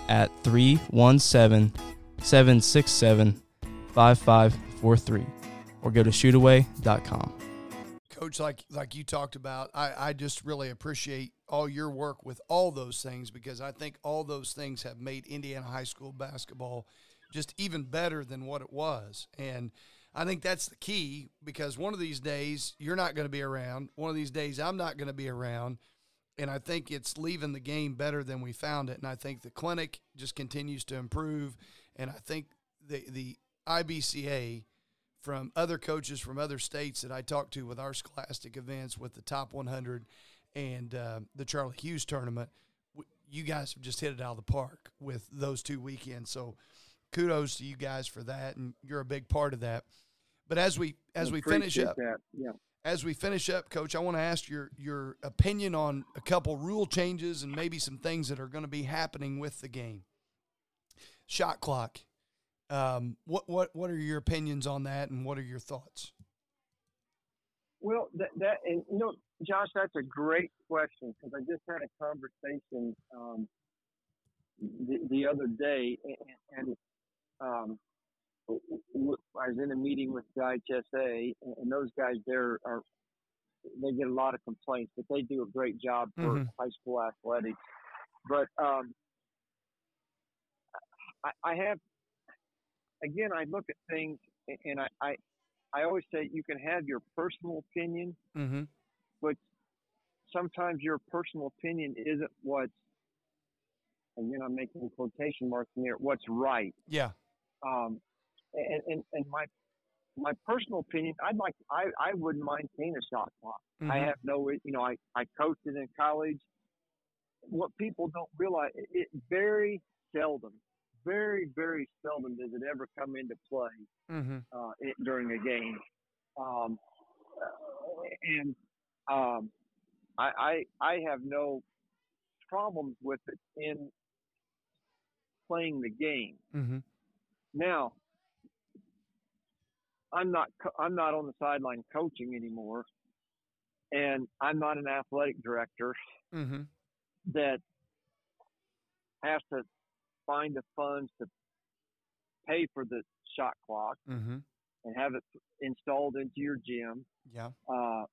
at 317 767 5543 or go to shootaway.com. Coach, like like you talked about, I, I just really appreciate all your work with all those things because I think all those things have made Indiana high school basketball just even better than what it was. And I think that's the key because one of these days you're not going to be around. One of these days I'm not going to be around. And I think it's leaving the game better than we found it. And I think the clinic just continues to improve. And I think the the IBCA from other coaches from other states that I talked to with our scholastic events with the top 100 and uh, the Charlie Hughes tournament, you guys have just hit it out of the park with those two weekends. So kudos to you guys for that, and you're a big part of that. But as we as we finish up, that. Yeah. As we finish up, Coach, I want to ask your your opinion on a couple rule changes and maybe some things that are going to be happening with the game. Shot clock. Um, what what what are your opinions on that, and what are your thoughts? Well, that, that and you know, Josh, that's a great question because I just had a conversation um, the, the other day, and, and um, I was in a meeting with the IHSA, and, and those guys there are they get a lot of complaints, but they do a great job for Mhm. high school athletics. But um, I, I have again, I look at things, and I, I I always say you can have your personal opinion, Mm-hmm. but sometimes your personal opinion isn't what's, again, I'm making quotation marks in there, what's right. Yeah. Um, and, and, and my, my personal opinion, I'd like, I, I wouldn't mind seeing a shot clock. I Mhm. have no, you know, I, I coached it in college. What people don't realize, it, it very seldom, very, very seldom does it ever come into play Mm-hmm. uh, it, during a game. Um, and um, I, I I have no problems with it in playing the game. Mm-hmm. Now, I'm not I'm not on the sideline coaching anymore, and I'm not an athletic director Mm-hmm. that has to find the funds to pay for the shot clock Mm-hmm. and have it installed into your gym. Yeah. Uh,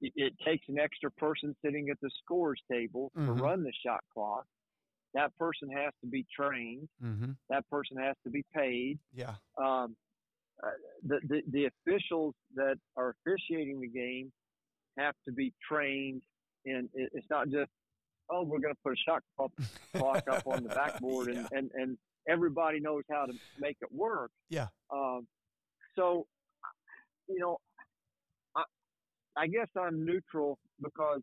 it, it takes an extra person sitting at the scores table Mhm. to run the shot clock. that person has to be trained. Mm-hmm. That person has to be paid. Yeah. Um, uh, the, the the officials that are officiating the game have to be trained, and it, it's not just oh we're going to put a shot clock, clock up on the backboard Yeah. and, and and everybody knows how to make it work. Yeah. Um, so, you know, I, I guess I'm neutral because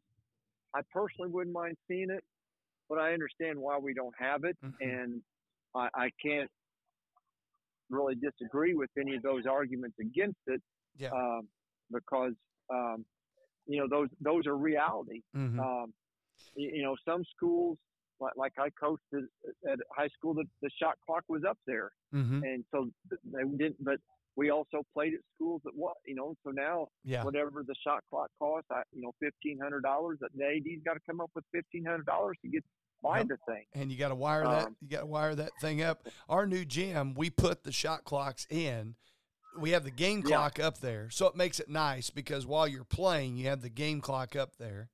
I personally wouldn't mind seeing it, but I understand why we don't have it, Mhm. and I, I can't really disagree with any of those arguments against it Yeah. um, because um, you know those those are reality. Mm-hmm. Um, you, you know, some schools like, like I coached at, at high school, the, the shot clock was up there, mm-hmm. and so they didn't. But we also played at schools that what you know. So now Yeah. whatever the shot clock costs, I, you know, fifteen hundred dollars. The AD's got to come up with fifteen hundred dollars to get buy Yep. the thing. and you got to wire that Um, you got to wire that thing up our new gym we put the shot clocks in we have the game Yeah. clock up there so it makes it nice because while you're playing you have the game clock up there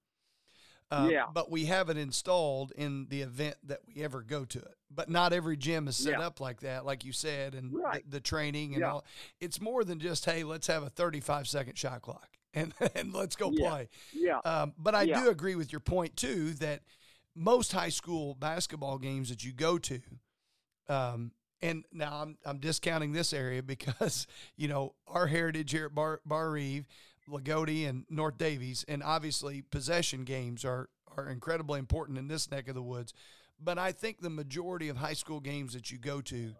Uh, Yeah. but we have it installed in the event that we ever go to it but not every gym is set Yeah. up like that like you said and Right. the, the training and Yeah. all it's more than just hey let's have a 35 second shot clock and, and let's go Yeah. play Yeah, um, but I Yeah. do agree with your point too that most high school basketball games that you go to, um, and now I'm I'm discounting this area because you know our heritage here at Bar Bar Eve, Loogootee, and North Daviess, and obviously possession games are are incredibly important in this neck of the woods. But I think the majority of high school games that you go to,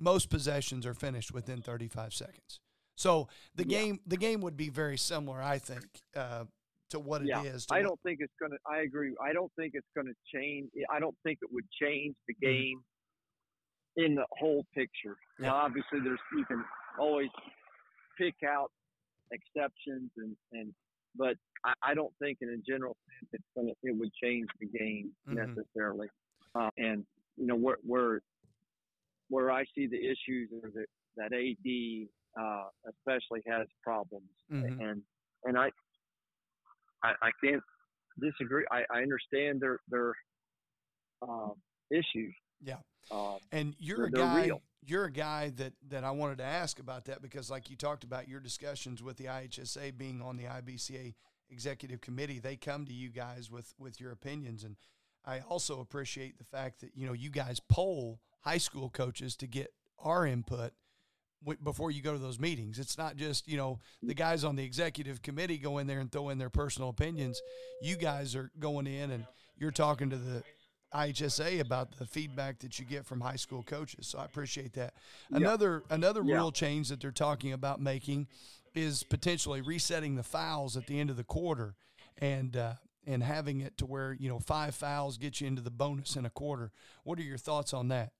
most possessions are finished within 35 seconds. So the Yeah. game the game would be very similar, I think, uh, to what it is. yeah. to I what- don't think it's gonna. I agree. I don't think it's gonna change. I don't think it would change the Mm-hmm. game in the whole picture. Now, obviously, there's you can always pick out exceptions and and, but I, I don't think in a general sense it's gonna it would change the game Mhm. necessarily. Uh, and you know where where where I see the issues are that that AD uh, especially has problems Mhm. and and I, I I can't disagree. I, I understand their their uh, issues. Yeah. Uh, And you're a guy. real. You're a guy that that I wanted to ask about that because, like you talked about your discussions with the IHSA being on the IBCA executive committee, they come to you guys with with your opinions, and I also appreciate the fact that you know you guys poll high school coaches to get our input before you go to those meetings. It's not just you know the guys on the executive committee go in there and throw in their personal opinions. You guys are going in and you're talking to the IHSA about the feedback that you get from high school coaches. So I appreciate that. Another another Yeah. rule change that they're talking about making is potentially resetting the fouls at the end of the quarter and uh, and having it to where you know five fouls get you into the bonus in a quarter. What are your thoughts on that?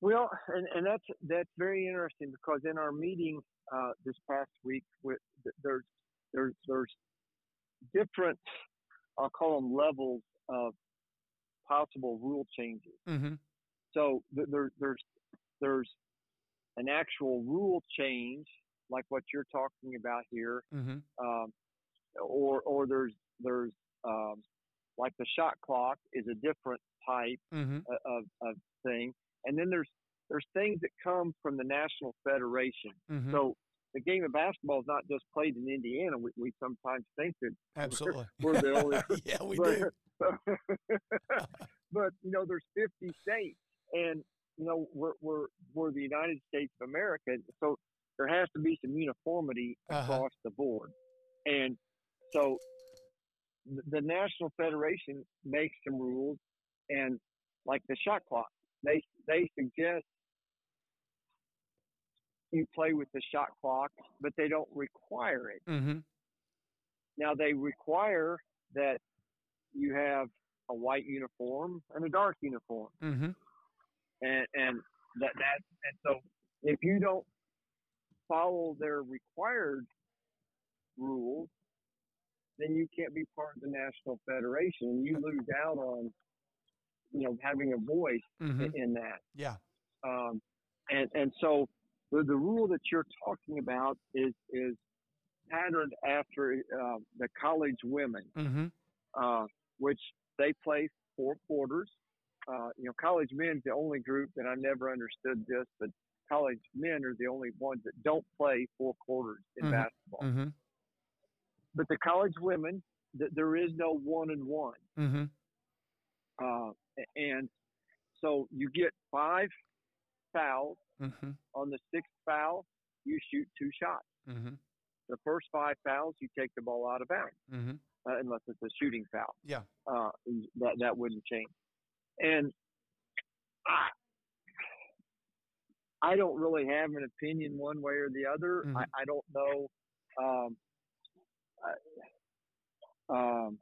Well, and, and that's that's very interesting because in our meeting uh, this past week, with there's there's there's different I'll call them levels of possible rule changes. Mm-hmm. So th- there, there's there's an actual rule change like what you're talking about here, Mm-hmm. um, or or there's there's um, like the shot clock is a different type Mm-hmm. of, of thing, and then there's there's things that come from the national federation. Mm-hmm. So the game of basketball is not just played in Indiana. We, we sometimes think that Absolutely. we're the only yeah, we but, do. but you know, there's 50 states, and you know, we're we're we're the United States of America, so there has to be some uniformity Uh-huh. across the board, and so th- the National Federation makes some rules, and like the shot clock, they they suggest you play with the shot clock, but they don't require it. Mm-hmm. Now they require that you have a white uniform and a dark uniform, Mm-hmm. and and that that and so if you don't follow their required rules, then you can't be part of the national federation. You lose out on you know having a voice Mm-hmm. in, in that. Yeah. Um, and and so the, the rule that you're talking about is is patterned after uh, the college women, Mm-hmm. uh, which they play four quarters, uh, you know, college men's the only group that I never understood this, but college men are the only ones that don't play four quarters in Mhm. basketball. Mm-hmm. But the college women, th- there is no one and one. Mm-hmm. Uh, and so you get five fouls. Mm-hmm. On the sixth foul, you shoot two shots. Mm-hmm. The first five fouls, you take the ball out of bounds, Mm-hmm. uh, unless it's a shooting foul. Yeah. Uh, that that wouldn't change. And I, I don't really have an opinion one way or the other. Mhm. I, I don't know. Um, I, um,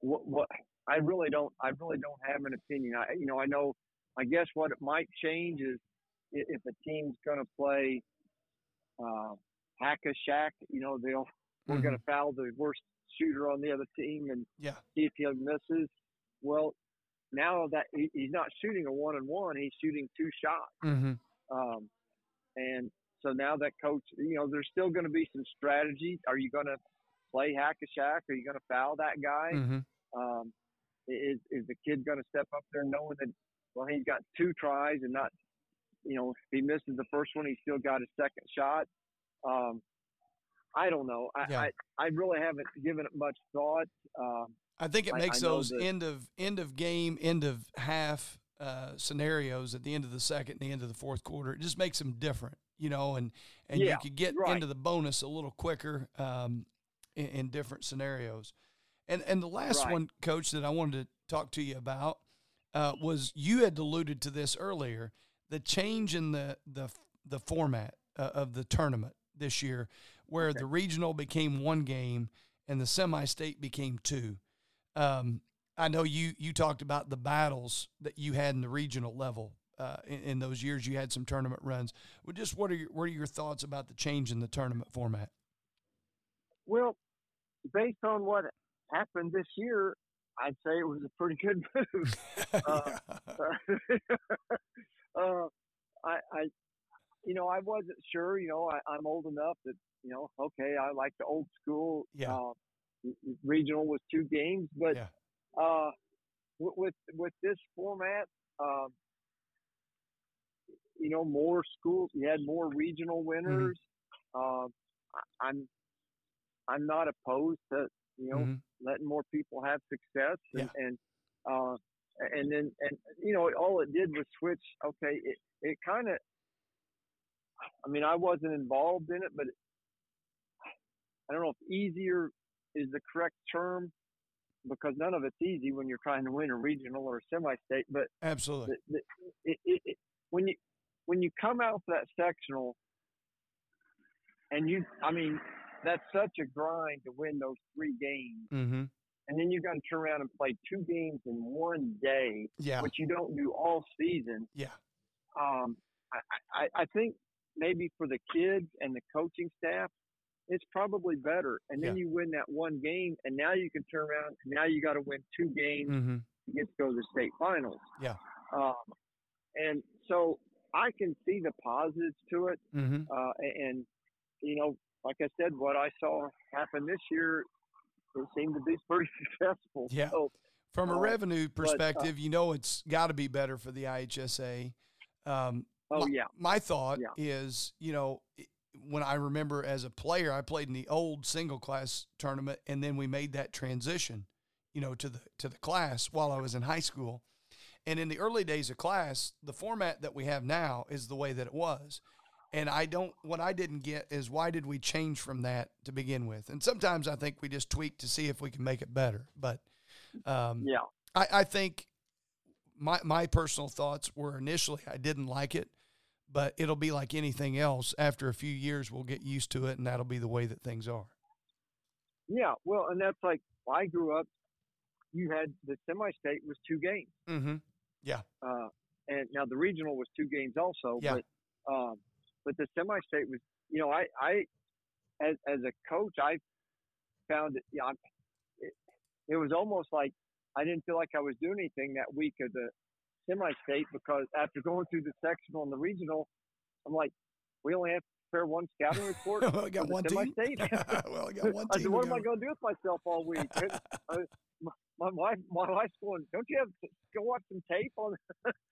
what what I really don't I really don't have an opinion. I you know I know I guess what it might change is if a team's going to play uh, hack a Shaq. You know they'll we're going to foul the worst shooter on the other team and Yeah. see if he misses. Well, now that he, he's not shooting a one and one, he's shooting two shots. Mm-hmm. Um, and so now that coach, you know, there's still going to be some strategy. Are you going to play hack a Shaq? Are you going to foul that guy? Mm-hmm. Um, is is the kid going to step up there knowing that well he's got two tries and not, you know, if he misses the first one, he's still got his second shot. Um, I don't know. I, Yeah. I I really haven't given it much thought. Um, I think it I- I makes those that- end of end of game, end of half uh, scenarios at the end of the second, and the end of the fourth quarter. It just makes them different, you know, and and you Yeah, could get right. into the bonus a little quicker um, in, in different scenarios. And and the last Right. one, coach, that I wanted to talk to you about uh, was you had alluded to this earlier, the change in the the the format uh, of the tournament this year, where Okay. the regional became one game and the semi-state became two. Um, I know you you talked about the battles that you had in the regional level uh, in, in those years. You had some tournament runs. Well, just what are your what are your thoughts about the change in the tournament format? Well, based on what happened this year, I'd say it was a pretty good move. Uh, uh, I, I, you know, I wasn't sure. You know, I, I'm old enough that you know, okay, I like the old school. Yeah. Uh, regional was two games, but yeah, uh, with, with with this format, um, you know, more schools. You had more regional winners. Um, I, I'm I'm not opposed to you know Mhm. Letting more people have success and, Yeah. and uh and then and you know all it did was switch okay it it kind of i mean i wasn't involved in it but i don't know if easier is the correct term because none of it's easy when you're trying to win a regional or a semi-state but absolutely. the, the, it, it, it, when you when you come out for that sectional and you i mean that's such a grind to win those three games Mm-hmm. and then you got to turn around and play two games in one day, Yeah, which you don't do all season. yeah, Um, I, I, I think maybe for the kids and the coaching staff, it's probably better. And then Yeah. you win that one game, and now you can turn around. Now you got to win two games mm-hmm. to get to go to the state finals. Yeah. Um, and so I can see the positives to it. Mm-hmm. Uh, and you know, like I said, what I saw happen this year, it seemed to be pretty successful. Yeah. So, From a Uh, revenue uh, perspective, you know it's got to be better for the IHSA. Um, oh my, yeah. My thought Yeah. is, you know, when I remember as a player, I played in the old single class tournament, and then we made that transition, you know, to the to the class while I was in high school. And in the early days of class, the format that we have now is the way that it was. And I don't, what I didn't get is why did we change from that to begin with? And sometimes I think we just tweak to see if we can make it better. But um, Yeah. I, I think my my personal thoughts were initially I didn't like it, but it'll be like anything else. After a few years, we'll get used to it, and that'll be the way that things are. Yeah. Well, and that's like I grew up. You had the semi-state was two games, Mm-hmm. Yeah. Uh, and now the regional was two games also. Yeah. But um, but the semi-state was, you know, I I as as a coach, I found it. Yeah, I'm- it, it was almost like I didn't feel like I was doing anything that week of the semi-state because after going through the sectional and the regional, I'm like, we only have to prepare one scouting report. well, I got one team. well, I got one I team. said, what am I going to do with myself all week? I, my wife, my wife's going, don't you have to go watch some tape on?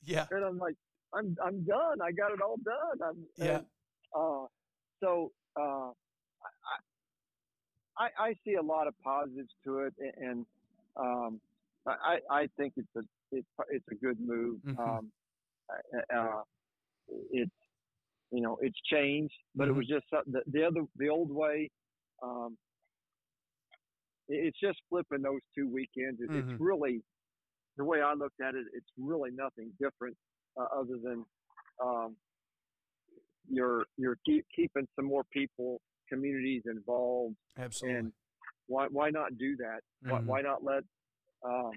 Yeah. and I'm like, I'm I'm done. I got it all done. I'm, Yeah. And, uh, so uh, I, I I see a lot of positives to it, a- and um, I I think it's a it's it's a good move. Mhm. Um, uh, it's you know it's changed, but Mhm. it was just that the other the old way. Um, it's just flipping those two weekends. It. It's really the way I looked at it. It's really nothing different uh, other than um, you're you're keep, keeping some more people, communities involved, Absolutely. and why why not do that? Why, Mhm. why not let um,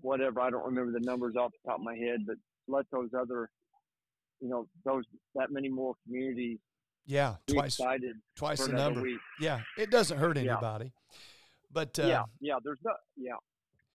whatever I don't remember the numbers off the top of my head, but let those other you know those that many more communities yeah. Twice. Twice the number. week. Yeah. It doesn't hurt Yeah. anybody. But uh, yeah, yeah. There's no yeah.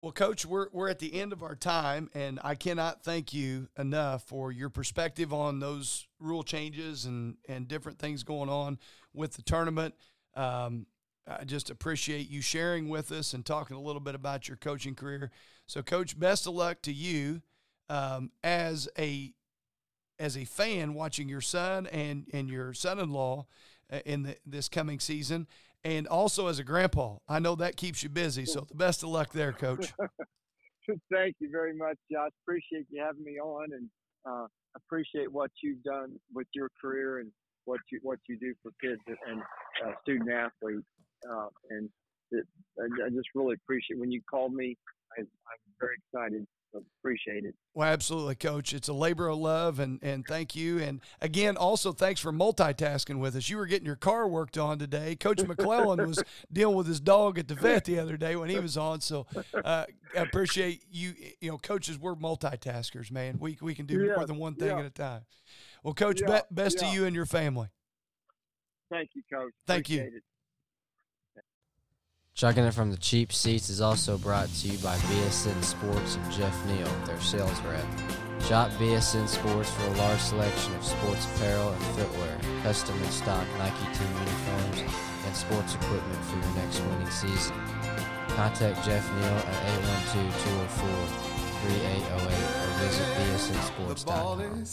Well, Coach, we're we're at the end of our time, and I cannot thank you enough for your perspective on those rule changes and and different things going on with the tournament. Um, I just appreciate you sharing with us and talking a little bit about your coaching career. So, Coach, best of luck to you um, as a as a fan watching your son and and your son-in-law uh, in the, this coming season, and also as a grandpa. I know that keeps you busy. So, the best of luck there, Coach. Thank you very much, Josh. Appreciate you having me on, and uh, appreciate what you've done with your career and what you what you do for kids and uh, student athletes. Uh, and it, I, just really appreciate when you called me. I, I'm very excited. So appreciate it. Well, absolutely, Coach. It's a labor of love, and and thank you. And again, also thanks for multitasking with us. You were getting your car worked on today. Coach McClellan was dealing with his dog at the vet the other day when he was on. So uh, I appreciate you. You know, coaches, we're multitaskers, man. We we can do more than one thing yeah. at a time. Well, Coach, Yeah, be- best to you and your family. Thank you, Coach. Thank you. It. Chucking it from the cheap seats is also brought to you by BSN Sports and Jeff Neal, their sales rep. Shop BSN Sports for a large selection of sports apparel and footwear, custom and stock Nike team uniforms, and sports equipment for your next winning season. Contact Jeff Neal at 812-204-3808 or visit bsnsports.com.